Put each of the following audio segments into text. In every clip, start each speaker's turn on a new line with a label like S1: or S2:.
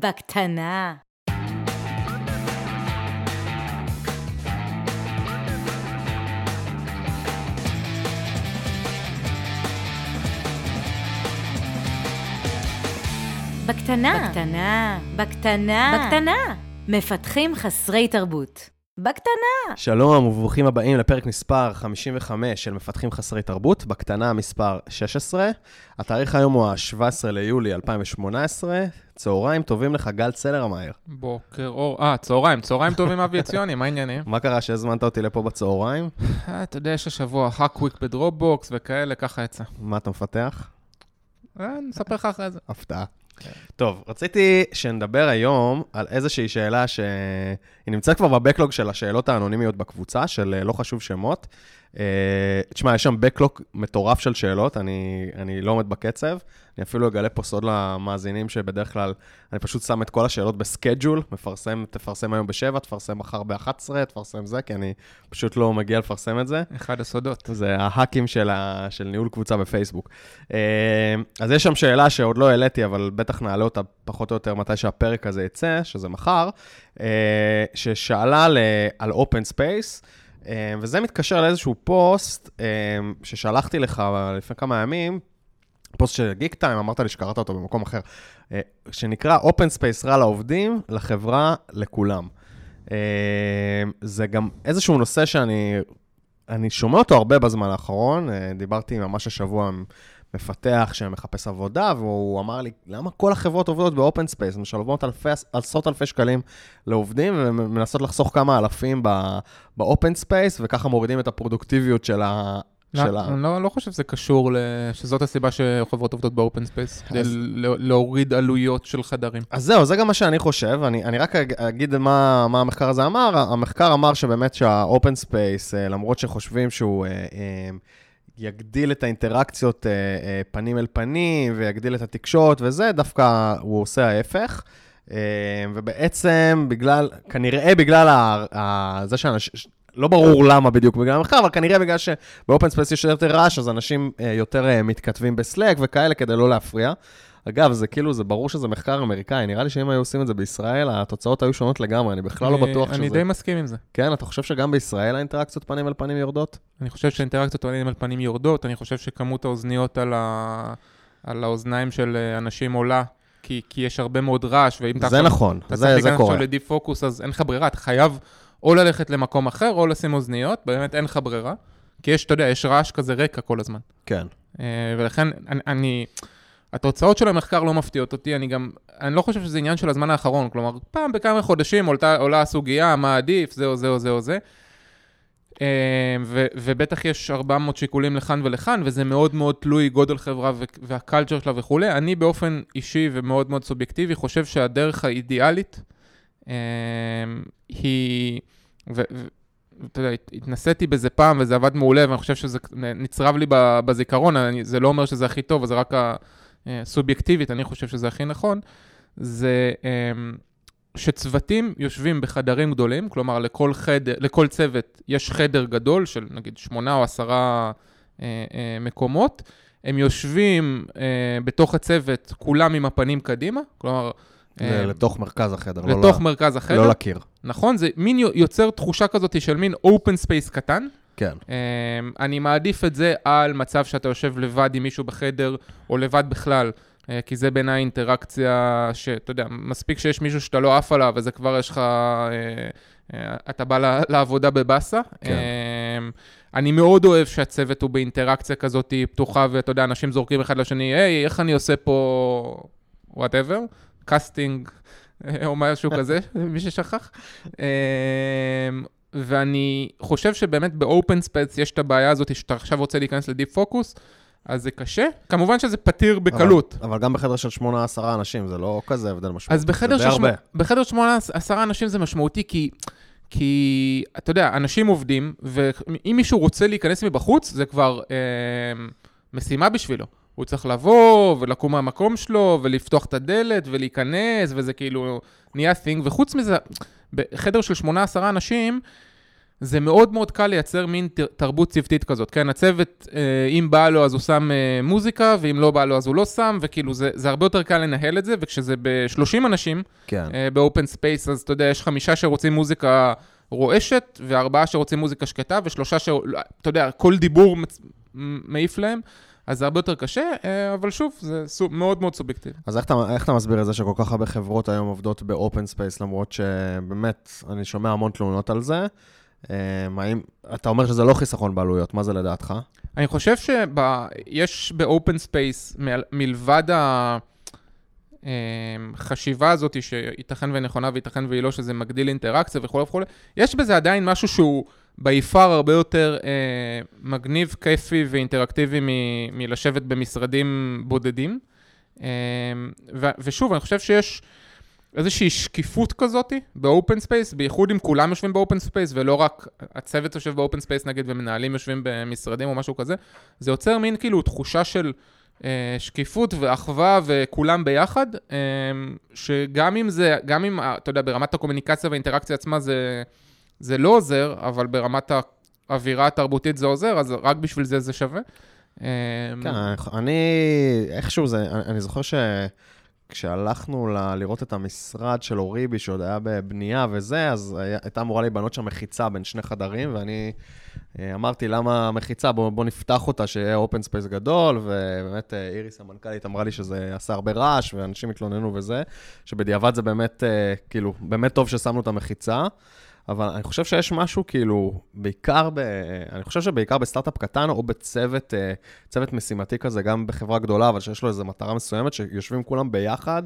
S1: בקטנה. בקטנה. בקטנה. בקטנה. בקטנה. מפתחים חסרי תרבות. בקטנה.
S2: שלום וברוכים הבאים לפרק מספר 55 של מפתחים חסרי תרבות, בקטנה מספר 16. התאריך היום הוא ה-17 ליולי 2018. צהריים טובים לך, גל צלר המהר.
S3: בוקר אור, אה, צהריים, צהריים טובים אבי עציוני, מה העניינים?
S2: מה קרה שהזמנת אותי לפה בצהריים?
S3: אה, אתה יודע, יש השבוע האקוויק בדרופבוקס וכאלה, ככה יצא.
S2: מה אתה מפתח?
S3: אה, נספר לך אחרי זה.
S2: הפתעה. טוב, רציתי שנדבר היום על איזושהי שאלה שהיא נמצאת כבר בבקלוג של השאלות האנונימיות בקבוצה, של אה, לא חשוב שמות. אה, תשמע, יש שם בקלוג מטורף של שאלות, אני, אני לא עומד בקצב. אני אפילו אגלה פה סוד למאזינים שבדרך כלל אני פשוט שם את כל השאלות בסקייג'ול, מפרסם, תפרסם היום ב-7, תפרסם מחר ב-11, תפרסם זה, כי אני פשוט לא מגיע לפרסם את זה.
S3: אחד הסודות.
S2: זה ההאקים של, ה, של ניהול קבוצה בפייסבוק. אה, אז יש שם שאלה שעוד לא העליתי, אבל בטח נעלה אותה פחות או יותר מתי שהפרק הזה יצא, שזה מחר, אה, ששאלה על open space. וזה מתקשר לאיזשהו פוסט אה, ששלחתי לך לפני כמה ימים, פוסט של גיקטיים, אמרת לי שקראת אותו במקום אחר, אה, שנקרא Open Space רע לעובדים, לחברה, לכולם. אה, זה גם איזשהו נושא שאני אני שומע אותו הרבה בזמן האחרון, אה, דיברתי ממש השבוע עם מפתח שמחפש עבודה, והוא אמר לי, למה כל החברות עובדות ב open space? משלמות עשרות אלפי שקלים לעובדים, ומנסות לחסוך כמה אלפים ב open space, וככה מורידים את הפרודוקטיביות של ה...
S3: לא. אני לא, לא חושב שזה קשור, שזאת הסיבה שחברות עובדות ב open space, כדי להוריד עלויות של חדרים.
S2: אז זהו, זה גם מה שאני חושב. אני, אני רק אגיד מה, מה המחקר הזה אמר. המחקר אמר שבאמת שה open space, אה, למרות שחושבים שהוא... אה, אה, יגדיל את האינטראקציות פנים אל פנים ויגדיל את התקשורת וזה, דווקא הוא עושה ההפך. ובעצם בגלל, כנראה בגלל זה שאנשים, לא ברור למה בדיוק בגלל המחקר, אבל כנראה בגלל שב open space יש יותר רעש, אז אנשים אה, יותר אה, מתכתבים בסלאק וכאלה כדי לא להפריע. אגב, זה כאילו, זה ברור שזה מחקר אמריקאי, נראה לי שאם היו עושים את זה בישראל, התוצאות היו שונות לגמרי, אני בכלל לא בטוח שזה...
S3: אני די מסכים עם זה.
S2: כן, אתה חושב שגם בישראל האינטראקציות פנים על פנים יורדות?
S3: אני חושב שהאינטראקציות פנים על פנים יורדות, אני חושב שכמות האוזניות על, ה... על האוזניים של אה, אנשים עולה, כי, כי יש הרבה מאוד רעש, ואם
S2: אתה... זה נכון, זה, זה קורה. אתה צריך להיכנס עכשיו
S3: פוקוס, אז אין לך ברירה, אתה חייב או ללכת למקום אחר, או לשים אוזניות, באמת אין לך ברירה. כי יש, אתה יודע, יש רעש כזה רקע כל הזמן.
S2: כן.
S3: Uh, ולכן, אני, אני... התוצאות של המחקר לא מפתיעות אותי, אני גם, אני לא חושב שזה עניין של הזמן האחרון, כלומר, פעם בכמה חודשים עולתה, עולה הסוגיה, מה עדיף, זה או זה או זה או זה. ו, ובטח יש 400 שיקולים לכאן ולכאן, וזה מאוד מאוד תלוי גודל חברה והקלצ'ר שלה וכולי. אני באופן אישי ומאוד מאוד סובייקטיבי חושב שהדרך האידיאלית אמ, היא, ואתה יודע, התנסיתי בזה פעם וזה עבד מעולה, ואני חושב שזה נצרב לי בזיכרון, אני, זה לא אומר שזה הכי טוב, זה רק הסובייקטיבית, אני חושב שזה הכי נכון, זה אמ, שצוותים יושבים בחדרים גדולים, כלומר לכל, חדר, לכל צוות יש חדר גדול של נגיד שמונה או עשרה אה, אה, מקומות, הם יושבים אה, בתוך הצוות כולם עם הפנים קדימה, כלומר...
S2: אה, לתוך מרכז החדר,
S3: לא לתוך מרכז החדר.
S2: לא לקיר.
S3: נכון, זה מין יוצר תחושה כזאת של מין open space קטן.
S2: כן.
S3: אה, אני מעדיף את זה על מצב שאתה יושב לבד עם מישהו בחדר, או לבד בכלל, אה, כי זה בעיניי אינטראקציה שאתה יודע, מספיק שיש מישהו שאתה לא עף עליו, וזה כבר יש לך, אתה בא לעבודה בבאסה. כן. אני מאוד אוהב שהצוות הוא באינטראקציה כזאת פתוחה, ואתה יודע, אנשים זורקים אחד לשני, היי, איך אני עושה פה whatever. casting או משהו כזה, מי ששכח. ואני חושב שבאמת ב open space יש את הבעיה הזאת שאתה עכשיו רוצה להיכנס ל deep focus, אז זה קשה. כמובן שזה פתיר בקלות.
S2: אבל, אבל גם בחדר של 8-10 אנשים, זה לא כזה הבדל משמעותי.
S3: אז בחדר של, שמונה, בחדר 8-10 אנשים זה משמעותי, כי, כי אתה יודע, אנשים עובדים, ואם מישהו רוצה להיכנס מבחוץ, זה כבר אה, משימה בשבילו. הוא צריך לבוא ולקום מהמקום שלו ולפתוח את הדלת ולהיכנס, וזה כאילו נהיה thing, וחוץ מזה, בחדר של 8-10 אנשים, זה מאוד מאוד קל לייצר מין תרבות צוותית כזאת, כן? הצוות, אה, אם בא לו אז הוא שם אה, מוזיקה, ואם לא בא לו אז הוא לא שם, וכאילו זה, זה הרבה יותר קל לנהל את זה, וכשזה ב-30 אנשים,
S2: כן.
S3: אה, ב open space, אז אתה יודע, יש חמישה שרוצים מוזיקה רועשת, וארבעה שרוצים מוזיקה שקטה, ושלושה ש... אתה יודע, כל דיבור מעיף להם, אז זה הרבה יותר קשה, אה, אבל שוב, זה סו- מאוד מאוד סובייקטיבי.
S2: אז איך אתה, איך אתה מסביר את זה שכל כך הרבה חברות היום עובדות ב open space, למרות שבאמת, אני שומע המון תלונות על זה. אה, האם, אתה אומר שזה לא חיסכון בעלויות, מה זה לדעתך?
S3: אני חושב שיש ב open space, מלבד החשיבה הזאת שייתכן ונכונה וייתכן והיא לא, שזה מגדיל אינטראקציה וכולי וכולי, יש בזה עדיין משהו שהוא ביפר הרבה יותר אה, מגניב, כיפי ואינטראקטיבי מ- מלשבת במשרדים בודדים. אה, ו- ושוב, אני חושב שיש איזושהי שקיפות כזאת ב open space, בייחוד אם כולם יושבים ב open space ולא רק הצוות יושב ב open space נגיד ומנהלים יושבים במשרדים או משהו כזה, זה יוצר מין כאילו תחושה של אה, שקיפות ואחווה וכולם ביחד, אה, שגם אם זה, גם אם, אתה יודע, ברמת הקומוניקציה והאינטראקציה עצמה זה, זה לא עוזר, אבל ברמת האווירה התרבותית זה עוזר, אז רק בשביל זה זה שווה. אה,
S2: כן, אני, איכשהו זה, אני, זוכר שכשהלכנו ל, לראות את המשרד של אוריבי, שעוד היה בבנייה וזה, אז היה, הייתה אמורה להיבנות שם מחיצה בין שני חדרים, ואני אה, אמרתי, למה מחיצה? בוא, בוא נפתח אותה, שיהיה open space גדול, ובאמת אה, איריס המנכ"לית אמרה לי שזה עשה הרבה רעש, ואנשים התלוננו וזה, שבדיעבד זה באמת, אה, כאילו, באמת טוב ששמנו את המחיצה. אבל אני חושב שיש משהו, כאילו, בעיקר ב... אני חושב שבעיקר בסטארט-אפ קטן, או בצוות אה, צוות משימתי כזה, גם בחברה גדולה, אבל שיש לו איזו מטרה מסוימת, שיושבים כולם ביחד,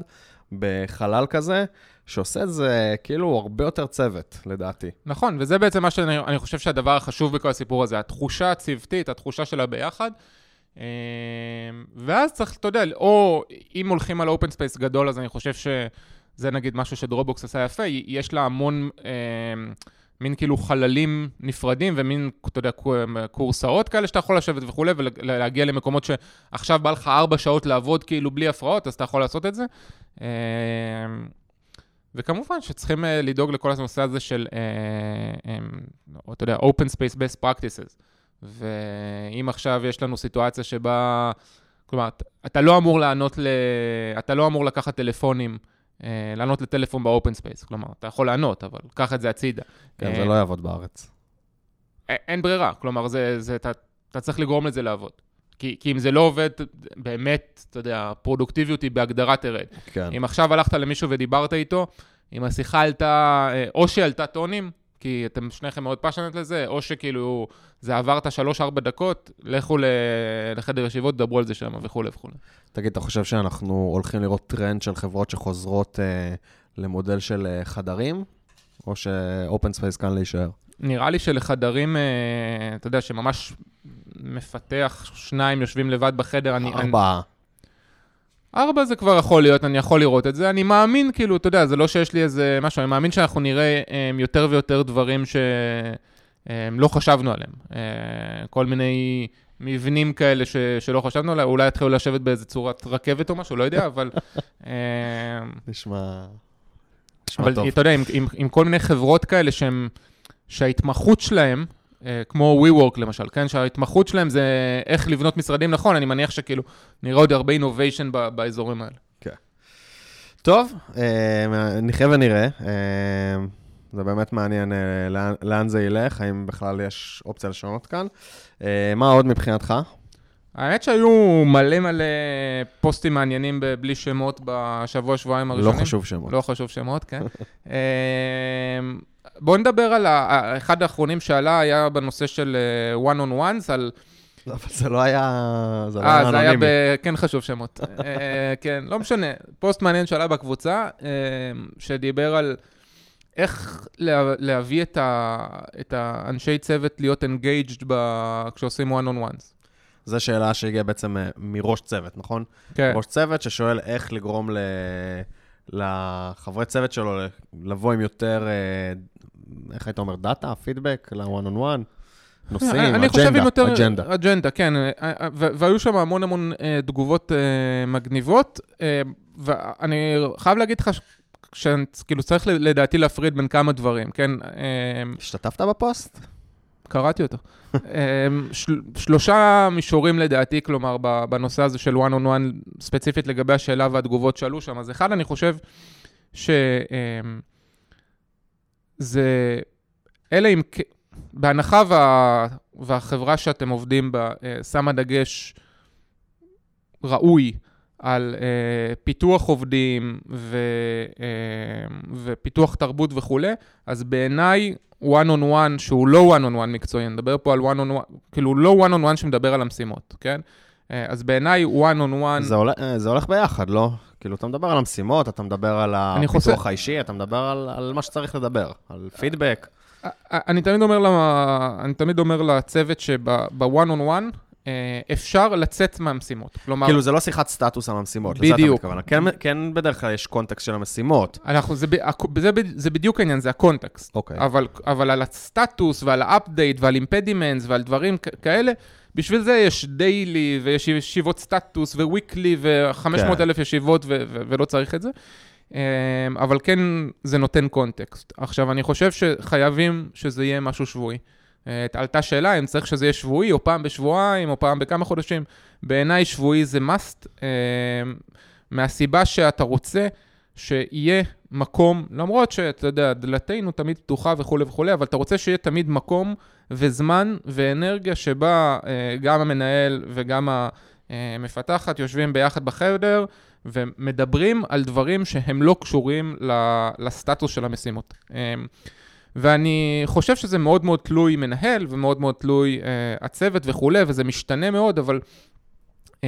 S2: בחלל כזה, שעושה את זה כאילו הרבה יותר צוות, לדעתי.
S3: נכון, וזה בעצם מה שאני אני חושב שהדבר החשוב בכל הסיפור הזה, התחושה הצוותית, התחושה של הביחד. אה, ואז צריך, אתה יודע, או אם הולכים על open space גדול, אז אני חושב שזה נגיד משהו ש Dropbox עשה יפה, יש לה המון, אה, מין כאילו חללים נפרדים ומין, אתה יודע, כורסאות כאלה שאתה יכול לשבת וכולי, ולהגיע למקומות שעכשיו בא לך ארבע שעות לעבוד כאילו בלי הפרעות, אז אתה יכול לעשות את זה. אה, וכמובן שצריכים אה, לדאוג לכל הנושא הזה של, אה, אמ, אתה יודע, Open Space Best Practices. ואם עכשיו יש לנו סיטואציה שבה, כלומר, אתה לא אמור לענות ל... אתה לא אמור לקחת טלפונים, לענות לטלפון ב-Open Space. כלומר, אתה יכול לענות, אבל קח את זה הצידה.
S2: כן, זה לא יעבוד בארץ.
S3: אין ברירה, כלומר, זה, זה, אתה, אתה צריך לגרום לזה לעבוד. כי, כי אם זה לא עובד, באמת, אתה יודע, הפרודוקטיביות היא בהגדרה תרד.
S2: כן.
S3: אם עכשיו הלכת למישהו ודיברת איתו, אם השיחה עלתה, או שעלו הטונים, כי אתם שניכם מאוד passionate לזה, או שכאילו זה עבר את השלוש-ארבע דקות, לכו לחדר ישיבות, דברו על זה שם וכולי וכולי.
S2: תגיד, אתה חושב שאנחנו הולכים לראות טרנד של חברות שחוזרות אה, למודל של אה, חדרים, או ש open space כאן להישאר?
S3: נראה לי שלחדרים, אה, אתה יודע, שממש מפתח, שניים יושבים לבד בחדר, אני...
S2: ארבעה.
S3: ארבע זה כבר יכול להיות, אני יכול לראות את זה. אני מאמין, כאילו, אתה יודע, זה לא שיש לי איזה משהו, אני מאמין שאנחנו נראה um, יותר ויותר דברים שלא חשבנו עליהם. אה, כל מיני מבנים כאלה ש, שלא חשבנו עליהם, אולי יתחילו לשבת באיזה צורת רכבת או משהו, לא יודע, אבל... uh,
S2: נשמע...
S3: נשמע אבל טוב. אתה יודע, עם, עם, עם כל מיני חברות כאלה שהם, שההתמחות שלהם, כמו WeWork למשל, כן? שההתמחות שלהם זה איך לבנות משרדים נכון, אני מניח שכאילו נראה עוד הרבה אינוביישן באזורים האלה.
S2: כן. טוב, נחיה ונראה. זה באמת מעניין לאן, לאן זה ילך, האם בכלל יש אופציה לשנות כאן. מה עוד מבחינתך?
S3: האמת שהיו מלא מלא פוסטים מעניינים בלי שמות בשבוע, שבועיים הראשונים.
S2: לא חשוב שמות.
S3: לא חשוב שמות, כן. בואו נדבר על ה... אחד האחרונים שעלה היה בנושא של one on ones, על...
S2: לא, אבל זה לא היה...
S3: זה לא היה אנונימי. אה, זה היה ב... כן חשוב שמות. כן, לא משנה. פוסט מעניין שעלה בקבוצה, שדיבר על איך להביא את, ה... את האנשי צוות להיות engaged ב... כשעושים one on ones.
S2: זו שאלה שהגיעה בעצם מראש צוות, נכון?
S3: כן.
S2: ראש צוות ששואל איך לגרום ל... לחברי צוות שלו לבוא עם יותר, איך היית אומר, דאטה, פידבק, ל-one on one, נושאים, אג'נדה,
S3: אני חושב עם יותר אג'נדה, כן, והיו שם המון המון תגובות מגניבות, ואני חייב להגיד לך, כאילו צריך לדעתי להפריד בין כמה דברים, כן?
S2: השתתפת בפוסט?
S3: קראתי אותו. של, שלושה מישורים לדעתי, כלומר, בנושא הזה של one on one, ספציפית לגבי השאלה והתגובות שעלו שם. אז אחד, אני חושב שזה, אלא אם, בהנחה וה, והחברה שאתם עובדים בה שמה דגש ראוי על uh, פיתוח עובדים ו, uh, ופיתוח תרבות וכולי, אז בעיניי one on one שהוא לא one on one מקצועי, אני מדבר פה על one on one, כאילו לא one on one שמדבר על המשימות, כן? Uh, אז בעיניי one on one...
S2: זה הולך, זה הולך ביחד, לא? כאילו, אתה מדבר על המשימות, אתה מדבר על הפיתוח חושב... האישי, אתה מדבר על, על מה שצריך לדבר, על פידבק.
S3: אני תמיד אומר, למה, אני תמיד אומר לצוות שב-one on one, אה, אפשר לצאת מהמשימות.
S2: כלומר... כאילו, זה לא שיחת סטטוס על המשימות, בדיוק. לזה אתה מתכוון. כן, כן בדרך כלל יש קונטקסט של המשימות.
S3: אנחנו, זה, זה, זה בדיוק העניין, זה הקונטקסט.
S2: אוקיי.
S3: אבל, אבל על הסטטוס ועל ה update ועל impediments ועל דברים כאלה, בשביל זה יש daily ויש ישיבות סטטוס weekly ו-500 כן. אלף ישיבות ו- ו- ולא צריך את זה. אה, אבל כן, זה נותן קונטקסט. עכשיו, אני חושב שחייבים שזה יהיה משהו שבועי. אה, עלתה שאלה אם צריך שזה יהיה שבועי, או פעם בשבועיים, או פעם בכמה חודשים. בעיניי שבועי זה must, אה, מהסיבה שאתה רוצה שיהיה מקום, למרות שאתה יודע, דלתנו תמיד פתוחה וכולי וכולי, אבל אתה רוצה שיהיה תמיד מקום וזמן ואנרגיה שבה אה, גם המנהל וגם המפתחת יושבים ביחד בחדר ומדברים על דברים שהם לא קשורים לסטטוס של המשימות. ואני חושב שזה מאוד מאוד תלוי מנהל ומאוד מאוד תלוי uh, הצוות וכולי, וזה משתנה מאוד, אבל uh,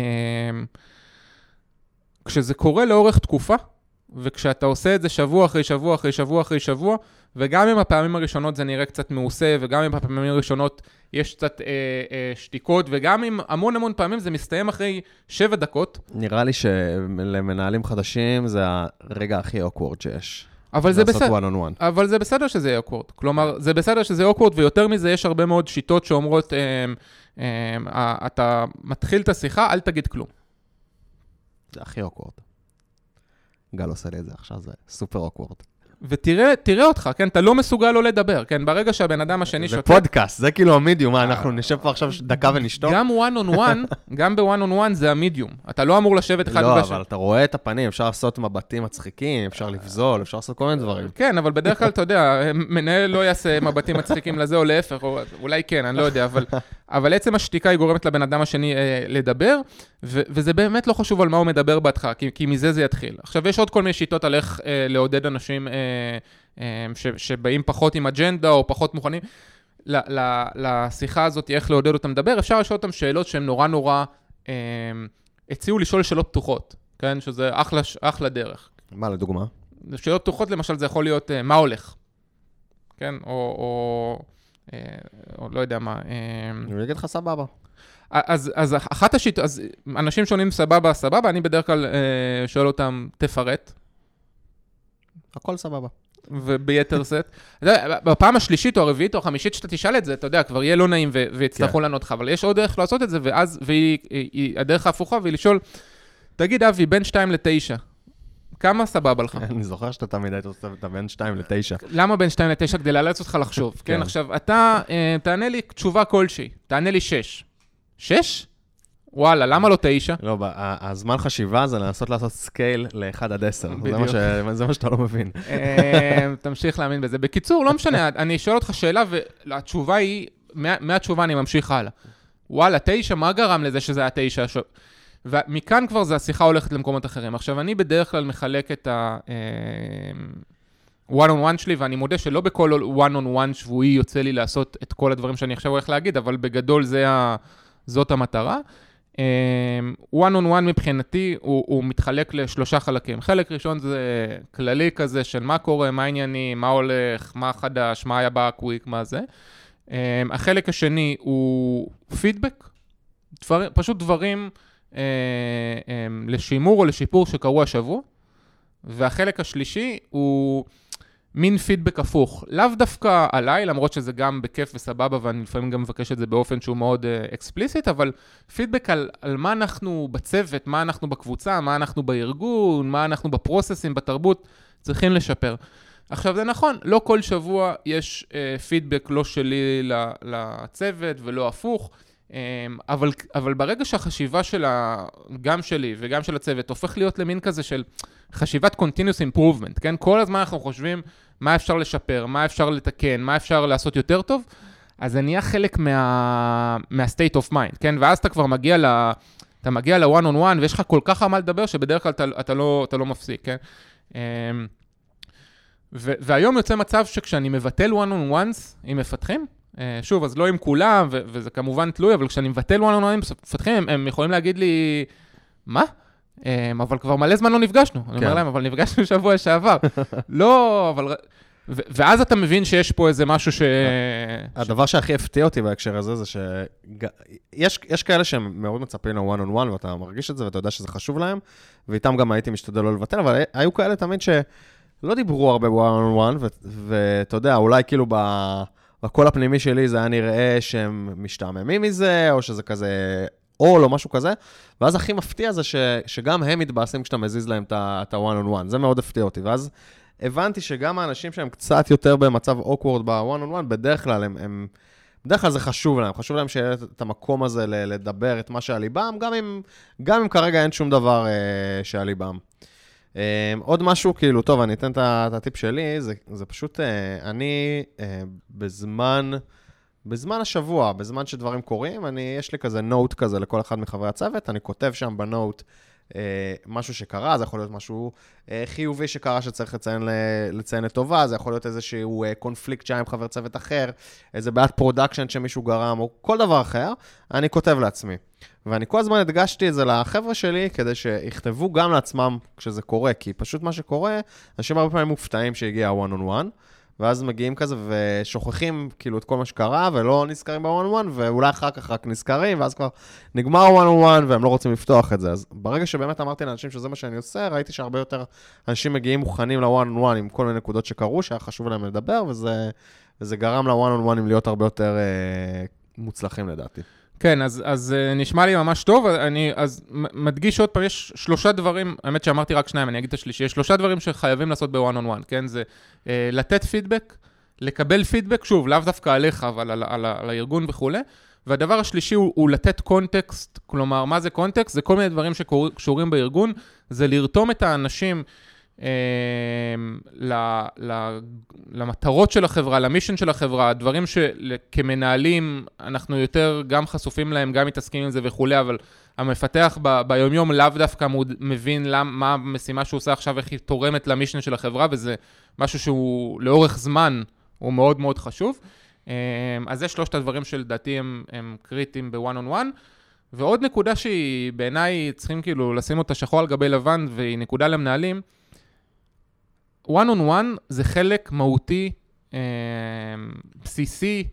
S3: כשזה קורה לאורך תקופה, וכשאתה עושה את זה שבוע אחרי שבוע אחרי שבוע אחרי שבוע, וגם אם הפעמים הראשונות זה נראה קצת מעושה, וגם אם הפעמים הראשונות יש קצת אה, אה, שתיקות, וגם אם המון המון פעמים זה מסתיים אחרי שבע דקות.
S2: נראה לי שלמנהלים חדשים זה הרגע הכי awkward שיש.
S3: אבל זה בסדר, one on one. אבל זה בסדר שזה יהיה awkward. כלומר, זה בסדר שזה awkward, ויותר מזה, יש הרבה מאוד שיטות שאומרות, אה, אה, אתה מתחיל את השיחה, אל תגיד כלום.
S2: זה הכי awkward. גל עושה לי את זה עכשיו, זה סופר awkward.
S3: ותראה אותך, כן? אתה לא מסוגל לא לדבר, כן? ברגע שהבן אדם השני
S2: שותק... זה פודקאסט, זה כאילו המדיום, מה, אנחנו נשב פה עכשיו דקה ונשתוק?
S3: גם one on one, גם ב-one on one זה המדיום. אתה לא אמור לשבת אחד
S2: לא, אבל אתה רואה את הפנים, אפשר לעשות מבטים מצחיקים, אפשר לבזול, אפשר לעשות כל מיני דברים.
S3: כן, אבל בדרך כלל, אתה יודע, מנהל לא יעשה מבטים מצחיקים לזה או להפך, או אולי כן, אני לא יודע, אבל אבל עצם השתיקה היא גורמת לבן אדם השני אה, לדבר, ו- וזה באמת לא חשוב על מה הוא מדבר בהתחלה, כי, כי מזה זה יתחיל. עכשיו, יש עוד כל מיני שיטות על איך אה, לעודד אנשים אה, אה, ש- שבאים פחות עם אג'נדה או פחות מוכנים. ל- ל- לשיחה הזאת, איך לעודד אותם לדבר, אפשר לשאול אותם שאלות שהן נורא נורא, אה, הציעו לשאול שאלות פתוחות, כן? שזה אחלה, אחלה דרך.
S2: מה לדוגמה?
S3: שאלות פתוחות, למשל, זה יכול להיות, אה, מה הולך? כן? או... או אה, או לא יודע מה.
S2: אה, אני אגיד לך סבבה.
S3: אז, אז אחת השיטות, אז אנשים שונים סבבה, סבבה, אני בדרך כלל אה, שואל אותם, תפרט.
S2: הכל סבבה.
S3: וביתר שאת. בפעם השלישית או הרביעית או החמישית שאתה תשאל את זה, אתה יודע, כבר יהיה לא נעים ויצטרכו כן. לענות לך, אבל יש עוד דרך לעשות את זה, ואז, והיא הדרך ההפוכה, והיא לשאול, תגיד, אבי, בין 2 ל-9, כמה סבבה לך?
S2: אני זוכר שאתה תמיד היית עושה את הבין 2 ל-9.
S3: למה בין 2 ל-9? כדי לאלץ אותך לחשוב. כן, כן עכשיו, אתה, אה, תענה לי תשובה כלשהי, תענה לי 6. 6? וואלה, למה לא 9?
S2: לא, הזמן חשיבה זה לנסות לעשות scale ל-1 עד 10. זה מה שאתה לא מבין.
S3: אה, תמשיך להאמין בזה. בקיצור, לא משנה, אני שואל אותך שאלה, והתשובה היא, מהתשובה אני ממשיך הלאה. וואלה, 9, מה גרם לזה שזה היה 9? ומכאן כבר זה השיחה הולכת למקומות אחרים. עכשיו, אני בדרך כלל מחלק את ה... one on one שלי, ואני מודה שלא בכל one on one שבועי יוצא לי לעשות את כל הדברים שאני עכשיו הולך להגיד, אבל בגדול זה ה... זאת המטרה. One on one מבחינתי הוא, הוא מתחלק לשלושה חלקים. חלק ראשון זה כללי כזה של מה קורה, מה העניינים, מה הולך, מה חדש, מה היה בקוויק, מה זה. החלק השני הוא פידבק, דבר, פשוט דברים אה, לשימור או לשיפור שקרו השבוע, והחלק השלישי הוא מין פידבק הפוך. לאו דווקא עליי, למרות שזה גם בכיף וסבבה, ואני לפעמים גם מבקש את זה באופן שהוא מאוד uh, אבל פידבק על, על מה אנחנו בצוות, מה אנחנו בקבוצה, מה אנחנו בארגון, מה אנחנו בפרוססים, בתרבות. צריכים לשפר. עכשיו, זה נכון, לא כל שבוע יש אה, פידבק לא שלי לצוות ולא הפוך, אבל, אבל ברגע שהחשיבה של ה... גם שלי וגם של הצוות הופך להיות למין כזה של חשיבת continuous improvement, כן? כל הזמן אנחנו חושבים מה אפשר לשפר, מה אפשר לתקן, מה אפשר לעשות יותר טוב, אז זה נהיה חלק מה... מה-state of mind, כן? ואז אתה כבר מגיע ל... אתה מגיע ל-one on one ויש לך כל כך מה לדבר שבדרך כלל אתה, אתה, לא, אתה לא מפסיק, כן? אמ, ו- והיום יוצא מצב שכשאני מבטל one on ones עם מפתחים, שוב, אז לא עם כולם, ו- וזה כמובן תלוי, אבל כשאני מבטל one on one מפתחים, הם, הם יכולים להגיד לי, מה? אמ, אבל כבר מלא זמן לא נפגשנו. אני אומר
S2: כן.
S3: להם, אבל נפגשנו שבוע שעבר. לא, אבל... ו- ואז אתה מבין שיש פה איזה משהו ש...
S2: הדבר שהכי הפתיע אותי בהקשר הזה, זה שיש יש כאלה שהם מאוד מצפים ל-one on one, ואתה מרגיש את זה, ואתה יודע שזה חשוב להם, ואיתם גם הייתי משתדל לא לבטל, אבל היו כאלה תמיד שלא דיברו הרבה ב-one on one, ואתה יודע, אולי כאילו ב... בקול הפנימי שלי זה היה נראה שהם משתעממים מזה, או שזה כזה עול או משהו כזה, ואז הכי מפתיע זה ש, שגם הם מתבאסים כשאתה מזיז להם את ה-one on one, זה מאוד הפתיע אותי, ואז הבנתי שגם האנשים שהם קצת יותר במצב awkward ב-one on one, בדרך כלל הם, הם... בדרך כלל זה חשוב להם, חשוב להם שיהיה את המקום הזה לדבר את מה שעל ליבם, גם אם, גם אם כרגע אין שום דבר אה, שעל ליבם. אה, עוד משהו, כאילו, טוב, אני אתן את הטיפ שלי, זה, זה פשוט, אה, אני אה, בזמן, בזמן השבוע, בזמן שדברים קורים, אני, יש לי כזה note כזה לכל אחד מחברי הצוות, אני כותב שם ב note אה, משהו שקרה, זה יכול להיות משהו חיובי שקרה שצריך לציין, לציין לטובה, זה יכול להיות איזשהו קונפליקט שהיה עם חבר צוות אחר, איזה בעיית production שמישהו גרם, או כל דבר אחר, אני כותב לעצמי. ואני כל הזמן הדגשתי את זה לחבר'ה שלי, כדי שיכתבו גם לעצמם כשזה קורה, כי פשוט מה שקורה, אנשים הרבה פעמים מופתעים שהגיע ה-one on one, ואז מגיעים כזה ושוכחים כאילו את כל מה שקרה, ולא נזכרים ב-one on ואולי אחר כך רק נזכרים, ואז כבר נגמר ה-one on one, והם לא רוצים לפתוח את זה. אז ברגע שבאמת אמרתי לאנשים שזה מה שאני עושה, ראיתי שהרבה יותר אנשים מגיעים מוכנים ל-one on עם כל מיני נקודות שקרו, שהיה חשוב להם לדבר, וזה, וזה גרם ל-one on להיות הרבה יותר אה, מוצלחים לדעתי.
S3: כן, אז, אז אה, נשמע לי ממש טוב, אני אז מדגיש עוד פעם, יש שלושה דברים, האמת שאמרתי רק שניים, אני אגיד את השלישי, יש שלושה דברים שחייבים לעשות ב-one on one, כן? זה אה, לתת פידבק, לקבל פידבק, שוב, לאו דווקא עליך, אבל על, על, על הארגון וכולי, והדבר השלישי הוא, הוא לתת קונטקסט, כלומר, מה זה קונטקסט? זה כל מיני דברים שקשורים בארגון, זה לרתום את האנשים למטרות של החברה, למישן של החברה, דברים שכמנהלים אנחנו יותר גם חשופים להם, גם מתעסקים עם זה וכולי, אבל המפתח ב, ביומיום לאו דווקא מוד, מבין למ, מה המשימה שהוא עושה עכשיו, איך היא תורמת למישן של החברה, וזה משהו שהוא לאורך זמן הוא מאוד מאוד חשוב. אה, אז זה שלושת הדברים שלדעתי הם, הם קריטיים ב-one on one. ועוד נקודה שהיא בעיניי צריכים כאילו לשים אותה שחור על גבי לבן, והיא נקודה למנהלים, one on one זה חלק מהותי, אה, בסיסי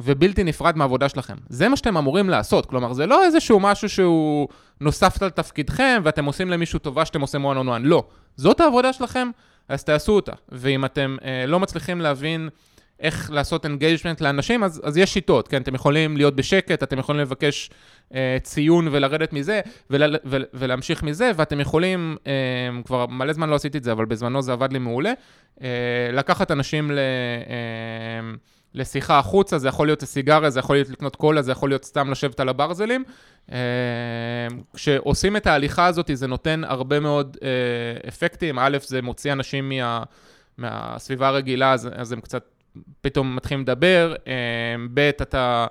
S3: ובלתי נפרד מהעבודה שלכם. זה מה שאתם אמורים לעשות, כלומר, זה לא איזשהו משהו שהוא נוסף על תפקידכם ואתם עושים למישהו טובה שאתם עושים one on one, לא. זאת העבודה שלכם, אז תעשו אותה. ואם אתם אה, לא מצליחים להבין איך לעשות engagement לאנשים, אז, אז יש שיטות, כן? אתם יכולים להיות בשקט, אתם יכולים לבקש אה, ציון ולרדת מזה, ול, ול, ולהמשיך מזה, ואתם יכולים, אה, כבר מלא זמן לא עשיתי את זה, אבל בזמנו זה עבד לי מעולה, אה, לקחת אנשים ל... אה, לשיחה החוצה, זה יכול להיות סיגריה, זה יכול להיות לקנות קולה, זה יכול להיות סתם לשבת על הברזלים. אה, כשעושים את ההליכה הזאת, זה נותן הרבה מאוד אה, אפקטים. א', זה מוציא אנשים מה, מהסביבה הרגילה, אז, אז הם קצת פתאום מתחילים לדבר. אה, ב', אתה,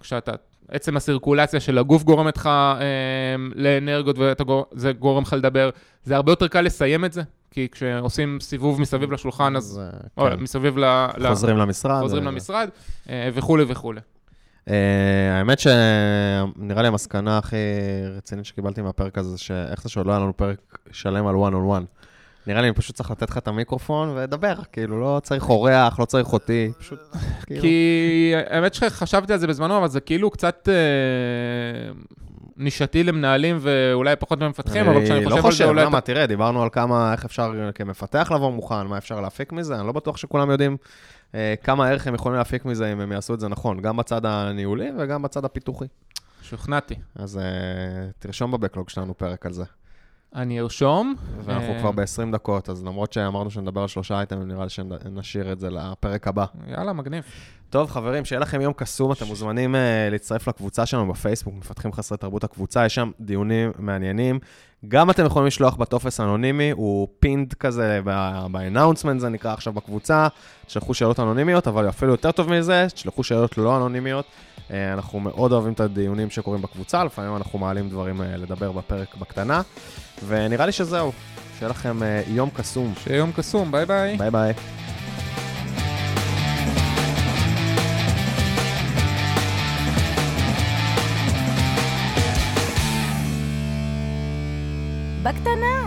S3: כשאתה, עצם הסירקולציה של הגוף גורמת לך אה, לאנרגיות וזה גורם לך לדבר. זה הרבה יותר קל לסיים את זה, כי כשעושים סיבוב מסביב לשולחן, אז... או,
S2: כן.
S3: מסביב ל... ל-
S2: חוזרים למשרד.
S3: חוזרים
S2: אה,
S3: למשרד, וכולי וכולי.
S2: אה, האמת שנראה לי המסקנה הכי רצינית שקיבלתי מהפרק הזה, זה שאיך זה שעוד לא היה לנו פרק שלם על one on one. נראה לי אני פשוט צריך לתת לך את המיקרופון ולדבר, כאילו, לא צריך אורח, לא צריך אותי, פשוט, כאילו...
S3: כי האמת שחשבתי על זה בזמנו, אבל זה כאילו קצת אה, נישתי למנהלים ואולי פחות למפתחים, אבל כשאני
S2: אני
S3: חושב
S2: לא
S3: על זה
S2: חושב,
S3: אולי...
S2: למה, תראה, דיברנו על כמה, איך אפשר כמפתח לבוא מוכן, מה אפשר להפיק מזה, אני לא בטוח שכולם יודעים אה, כמה ערך הם יכולים להפיק מזה אם הם יעשו את זה נכון, גם בצד הניהולי וגם בצד הפיתוחי.
S3: שוכנעתי.
S2: אז אה, תרשום בבקלוג שלנו פרק על זה.
S3: אני ארשום.
S2: ואנחנו
S3: אה,
S2: כבר ב-20 דקות, אז למרות שאמרנו שנדבר על שלושה אייטמים, נראה לי שנשאיר את זה לפרק הבא.
S3: יאללה, מגניב.
S2: טוב, חברים, שיהיה לכם יום קסום, אתם מוזמנים uh, להצטרף לקבוצה שלנו בפייסבוק, מפתחים חסרי תרבות הקבוצה, יש שם דיונים מעניינים. גם אתם יכולים לשלוח בטופס אנונימי, הוא פינד כזה ב-announcement, זה נקרא עכשיו בקבוצה, תשלחו שאלות אנונימיות, אבל אפילו יותר טוב מזה, תשלחו שאלות לא אנונימיות. Uh, אנחנו מאוד אוהבים את הדיונים שקורים בקבוצה, לפעמים אנחנו מעלים דברים uh, לדבר בפרק בקטנה, ונראה לי שזהו. שיהיה לכם אה, יום קסום.
S3: שיהיה יום קסום, ביי ביי.
S2: ביי ביי.
S1: בקטנה.